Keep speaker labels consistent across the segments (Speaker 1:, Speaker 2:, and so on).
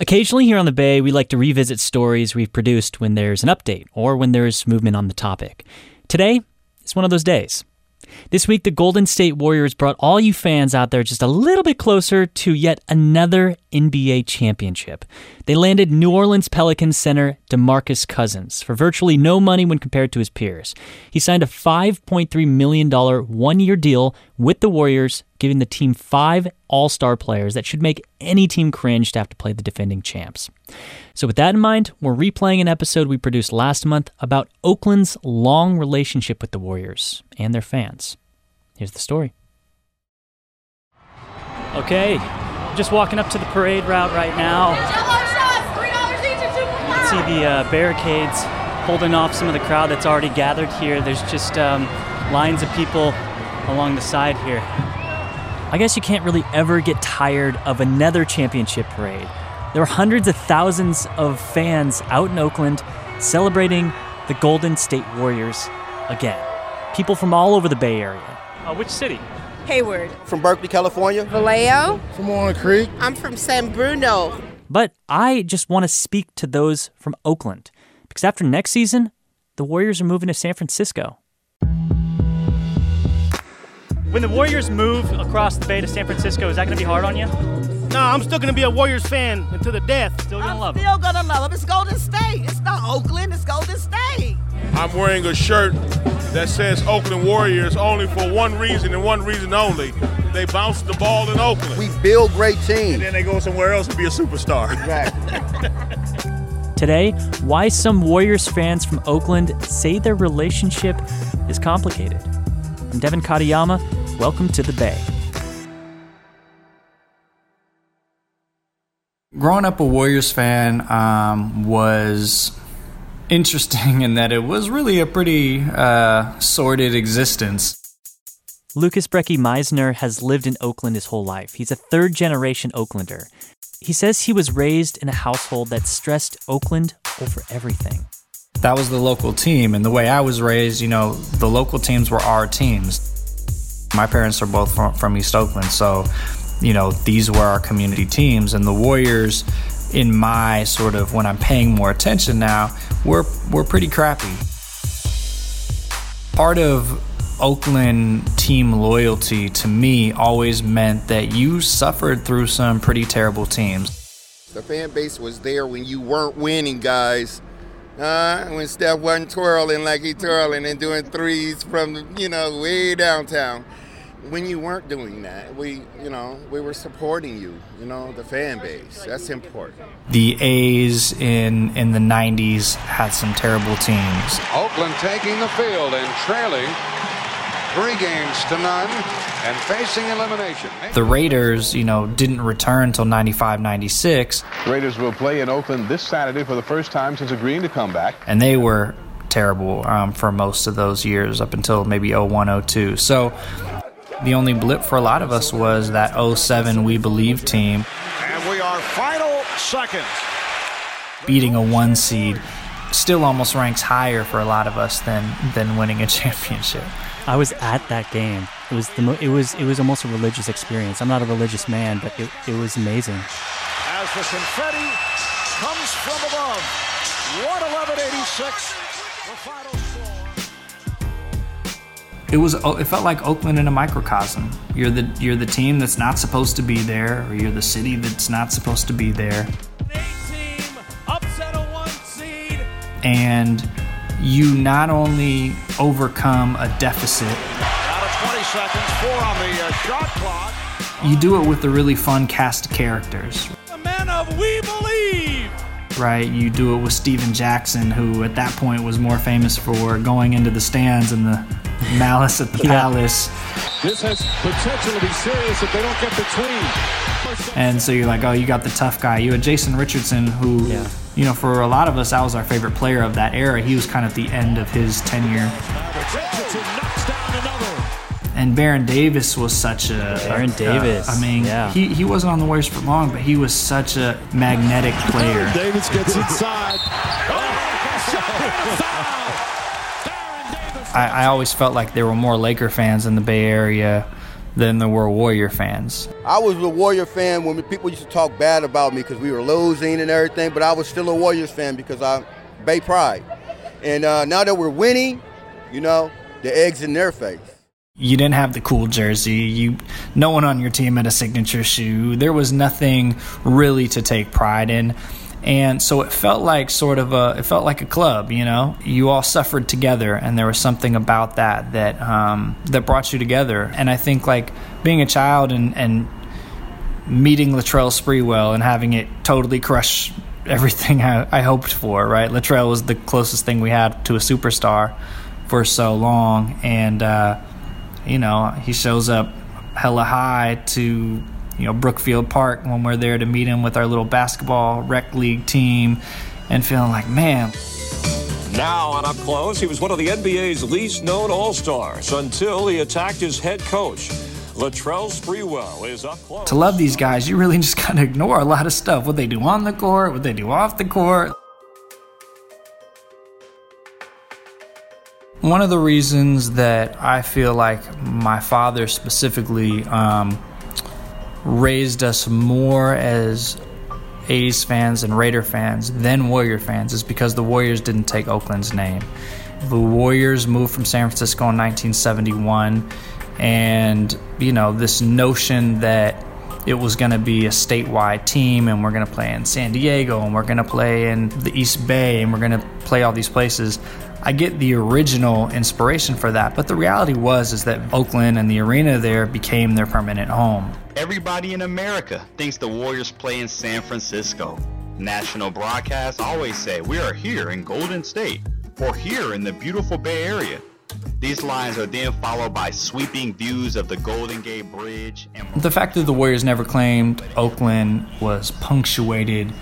Speaker 1: Occasionally, here on the Bay, we like to revisit stories we've produced when there's an update or when there's movement on the topic. Today is one of those days. This week, the Golden State Warriors brought all you fans out there just a little bit closer to yet another NBA championship. They landed New Orleans Pelicans center DeMarcus Cousins for virtually no money when compared to his peers. He signed a $5.3 million one year deal with the Warriors, giving the team five all star players that should make any team cringe to have to play the defending champs. So, with that in mind, we're replaying an episode we produced last month about Oakland's long relationship with the Warriors and their fans. Here's the story. Okay, just walking up to the parade route right now. You can see the uh, barricades holding off some of the crowd that's already gathered here. There's just um, lines of people along the side here. I guess you can't really ever get tired of another championship parade. There were hundreds of thousands of fans out in Oakland celebrating the Golden State Warriors again. People from all over the Bay Area. Uh, which city?
Speaker 2: Hayward.
Speaker 3: From Berkeley, California.
Speaker 2: Vallejo.
Speaker 4: From Walnut Creek.
Speaker 2: I'm from San Bruno.
Speaker 1: But I just want to speak to those from Oakland because after next season, the Warriors are moving to San Francisco. When the Warriors move across the bay to San Francisco, is that going to be hard on you?
Speaker 5: No, I'm still gonna be a Warriors fan until the death.
Speaker 1: Still gonna love.
Speaker 2: I'm
Speaker 1: still
Speaker 2: gonna love them. It's Golden State. It's not Oakland. It's Golden State.
Speaker 4: I'm wearing a shirt that says Oakland Warriors only for one reason and one reason only. They bounce the ball in Oakland.
Speaker 3: We build great teams.
Speaker 4: and then they go somewhere else to be a superstar.
Speaker 1: Today, why some Warriors fans from Oakland say their relationship is complicated. I'm Devin Katayama. Welcome to the Bay.
Speaker 6: growing up a Warriors fan um, was interesting in that it was really a pretty uh, sordid existence.
Speaker 1: Lukas Brekke-Miesner has lived in Oakland his whole life. He's a third generation Oaklander. He says he was raised in a household that stressed Oakland over everything.
Speaker 6: That was the local team, and the way I was raised, you know, the local teams were our teams. My parents are both from, from East Oakland, so you know these were our community teams, and the Warriors, in my sort of when I'm paying more attention now, we're we're pretty crappy. Part of Oakland team loyalty to me always meant that you suffered through some pretty terrible teams.
Speaker 3: The fan base was there when you weren't winning, guys. Uh, when Steph wasn't twirling like he twirling and doing threes from, you know, way downtown. When you weren't doing that, we, you know, we were supporting you, you know, the fan base. That's important.
Speaker 6: The A's in in the 90s had some terrible teams.
Speaker 7: Oakland taking the field and trailing three games to none and facing elimination.
Speaker 6: The Raiders, you know, didn't return until 95 96,
Speaker 7: Raiders will play in Oakland this Saturday for the first time since agreeing to come back.
Speaker 6: and they were terrible um, for most of those years up until maybe 01 02. So the only blip for a lot of us was that 07 We Believe team
Speaker 7: And we are final seconds.
Speaker 6: beating a one seed. Still almost ranks higher for a lot of us than than winning a championship.
Speaker 1: I was at that game. It was the mo- it was it was almost a religious experience. I'm not a religious man, but it, it was amazing.
Speaker 7: As the confetti comes from above. 111.86. The final score.
Speaker 6: It was it felt like Oakland in a microcosm. You're the you're the team that's not supposed to be there, or you're the city that's not supposed to be there.
Speaker 5: Eight team upset a one seed
Speaker 6: and you not only overcome a deficit.
Speaker 7: Out of 20 seconds, four on the uh, shot clock.
Speaker 6: You do it with a really fun cast of characters.
Speaker 4: The man of We Believe.
Speaker 6: Right, you do it with Stephen Jackson, who at that point was more famous for going into the stands and the malice at the
Speaker 1: Yeah.
Speaker 6: palace.
Speaker 7: This has potential to be serious if they don't get between.
Speaker 6: And so you're like, oh, you got the tough guy. You had Jason Richardson, who,
Speaker 1: Yeah.
Speaker 6: you know, for a lot of us, that was our favorite player of that era. He was kind of at the end of his tenure.
Speaker 7: Richardson knocks down another.
Speaker 6: And Baron Davis was such a.
Speaker 1: Baron Davis,
Speaker 6: uh, I mean,
Speaker 1: yeah.
Speaker 6: he, he wasn't on the Warriors for long, but he was such a magnetic player.
Speaker 7: Davis gets inside. Oh,
Speaker 6: I, I always felt like there were more Laker fans in the Bay Area than there were Warrior fans.
Speaker 8: I was a Warrior fan when people used to talk bad about me because we were losing and everything, but I was still a Warriors fan because I Bay Pride. And uh, now that we're winning, you know, the eggs in their face.
Speaker 6: You didn't have the cool jersey. You, no one on your team had a signature shoe. There was nothing really to take pride in, and so it felt like sort of a. It felt like a club. You know, you all suffered together, and there was something about that that um, that brought you together. And I think like being a child and and meeting Latrell Sprewell and having it totally crush everything I, I hoped for. Right, Latrell was the closest thing we had to a superstar for so long, and. Uh, you know, he shows up hella high to, you know, Brookfield Park when we're there to meet him with our little basketball rec league team and feeling like, man,
Speaker 9: Now on up close, he was one of the NBA's least known All Stars until he attacked his head coach. Latrell Sprewell is up close.
Speaker 6: to love these guys, you really just gotta ignore a lot of stuff. What they do on the court, what they do off the court. One of the reasons that I feel like my father specifically um, raised us more as A's fans and Raider fans than Warrior fans is because the Warriors didn't take Oakland's name. The Warriors moved from San Francisco in 1971, and you know this notion that it was going to be a statewide team and we're going to play in San Diego and we're going to play in the East Bay and we're going to play all these places. I get the original inspiration for that, but the reality was is that Oakland and the arena there became their permanent home.
Speaker 10: Everybody in America thinks the Warriors play in San Francisco. National broadcasts always say we are here in Golden State or here in the beautiful Bay Area. These lines are then followed by sweeping views of the Golden Gate Bridge and
Speaker 6: The fact that the Warriors never claimed Oakland was punctuated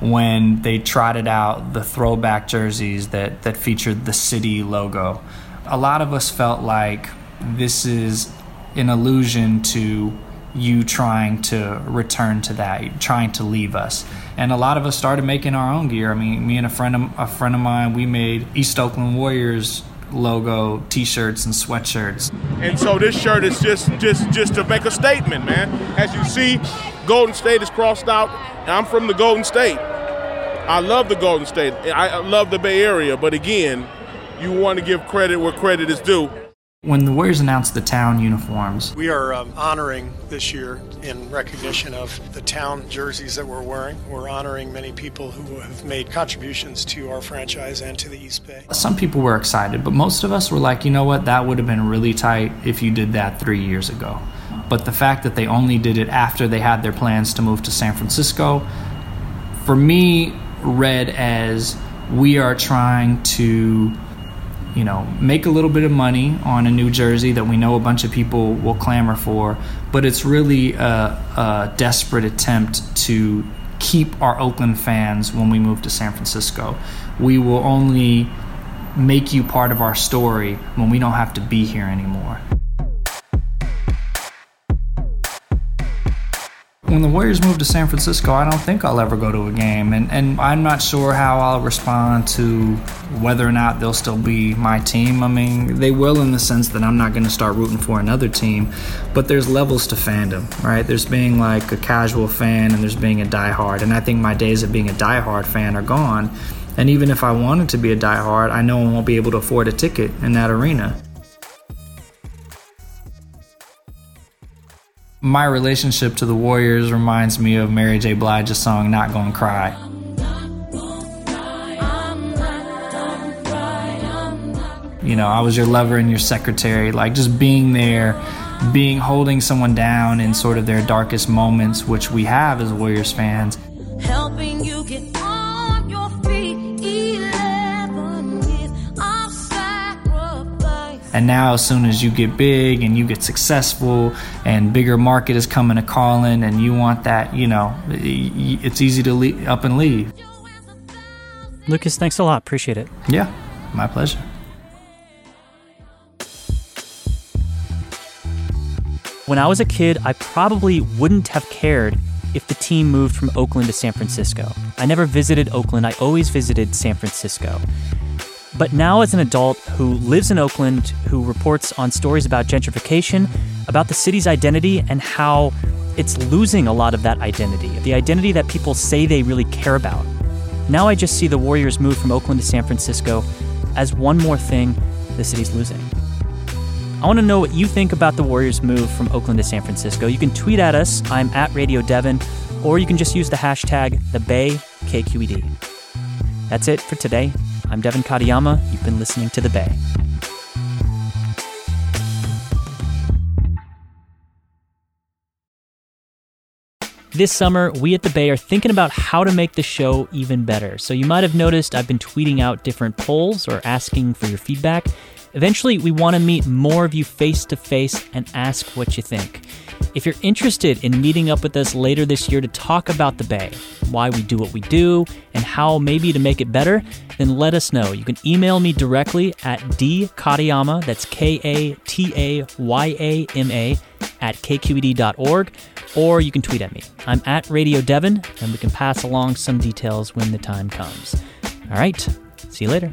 Speaker 6: when they trotted out the throwback jerseys that, that featured the city logo. A lot of us felt like this is an allusion to you trying to return to that, trying to leave us. And a lot of us started making our own gear. I mean, me and a friend of, a friend of mine, we made East Oakland Warriors logo t-shirts and sweatshirts.
Speaker 4: And so this shirt is just just just to make a statement, man. As you see, Golden State is crossed out. I'm from the Golden State. I love the Golden State. I love the Bay Area, but again, you want to give credit where credit is due.
Speaker 6: When the Warriors announced the town uniforms,
Speaker 11: We are um, honoring this year in recognition of the town jerseys that we're wearing. We're honoring many people who have made contributions to our franchise and to the East Bay.
Speaker 6: some people were excited, but most of us were like, you know what, that would have been really tight if you did that three years ago. But the fact that they only did it after they had their plans to move to San Francisco, for me, read as we are trying to, you know, make a little bit of money on a new jersey that we know a bunch of people will clamor for, but it's really a, a desperate attempt to keep our Oakland fans when we move to San Francisco. We will only make you part of our story when we don't have to be here anymore. When the Warriors move to San Francisco, I don't think I'll ever go to a game, and, and I'm not sure how I'll respond to whether or not they'll still be my team. I mean, they will in the sense that I'm not going to start rooting for another team, but there's levels to fandom, right? There's being like a casual fan, and there's being a diehard, and I think my days of being a diehard fan are gone. And even if I wanted to be a diehard, I know I won't be able to afford a ticket in that arena. my relationship to the Warriors reminds me of Mary J. Blige's song Not Gonna Cry. You know, I was your lover and your secretary, like just being there, being holding someone down in sort of their darkest moments, which we have as Warriors fans. And now, as soon as you get big and you get successful, and bigger market is coming to calling, and you want that, you know, it's easy to le- up and leave.
Speaker 1: Lukas, thanks a lot. Appreciate it.
Speaker 6: Yeah, my pleasure.
Speaker 1: When I was a kid, I probably wouldn't have cared if the team moved from Oakland to San Francisco. I never visited Oakland, I always visited San Francisco. But now, as an adult who lives in Oakland, who reports on stories about gentrification, about the city's identity, and how it's losing a lot of that identity, the identity that people say they really care about. Now I just see the Warriors move from Oakland to San Francisco as one more thing the city's losing. I want to know what you think about the Warriors' move from Oakland to San Francisco. You can tweet at us. I'm at Radio Devin, or you can just use the hashtag the Bay KQED. That's it for today. I'm Devin Katayama. You've been listening to the Bay. This summer, we at the Bay are thinking about how to make the show even better. So you might have noticed I've been tweeting out different polls or asking for your feedback. Eventually, we want to meet more of you face to face and ask what you think. If you're interested in meeting up with us later this year to talk about the Bay, why we do what we do, and how maybe to make it better, then let us know. You can email me directly at dkatayama, that's K A T A Y A M A, at kqed.org, or you can tweet at me. I'm at Radio Devin, and we can pass along some details when the time comes. All right, see you later.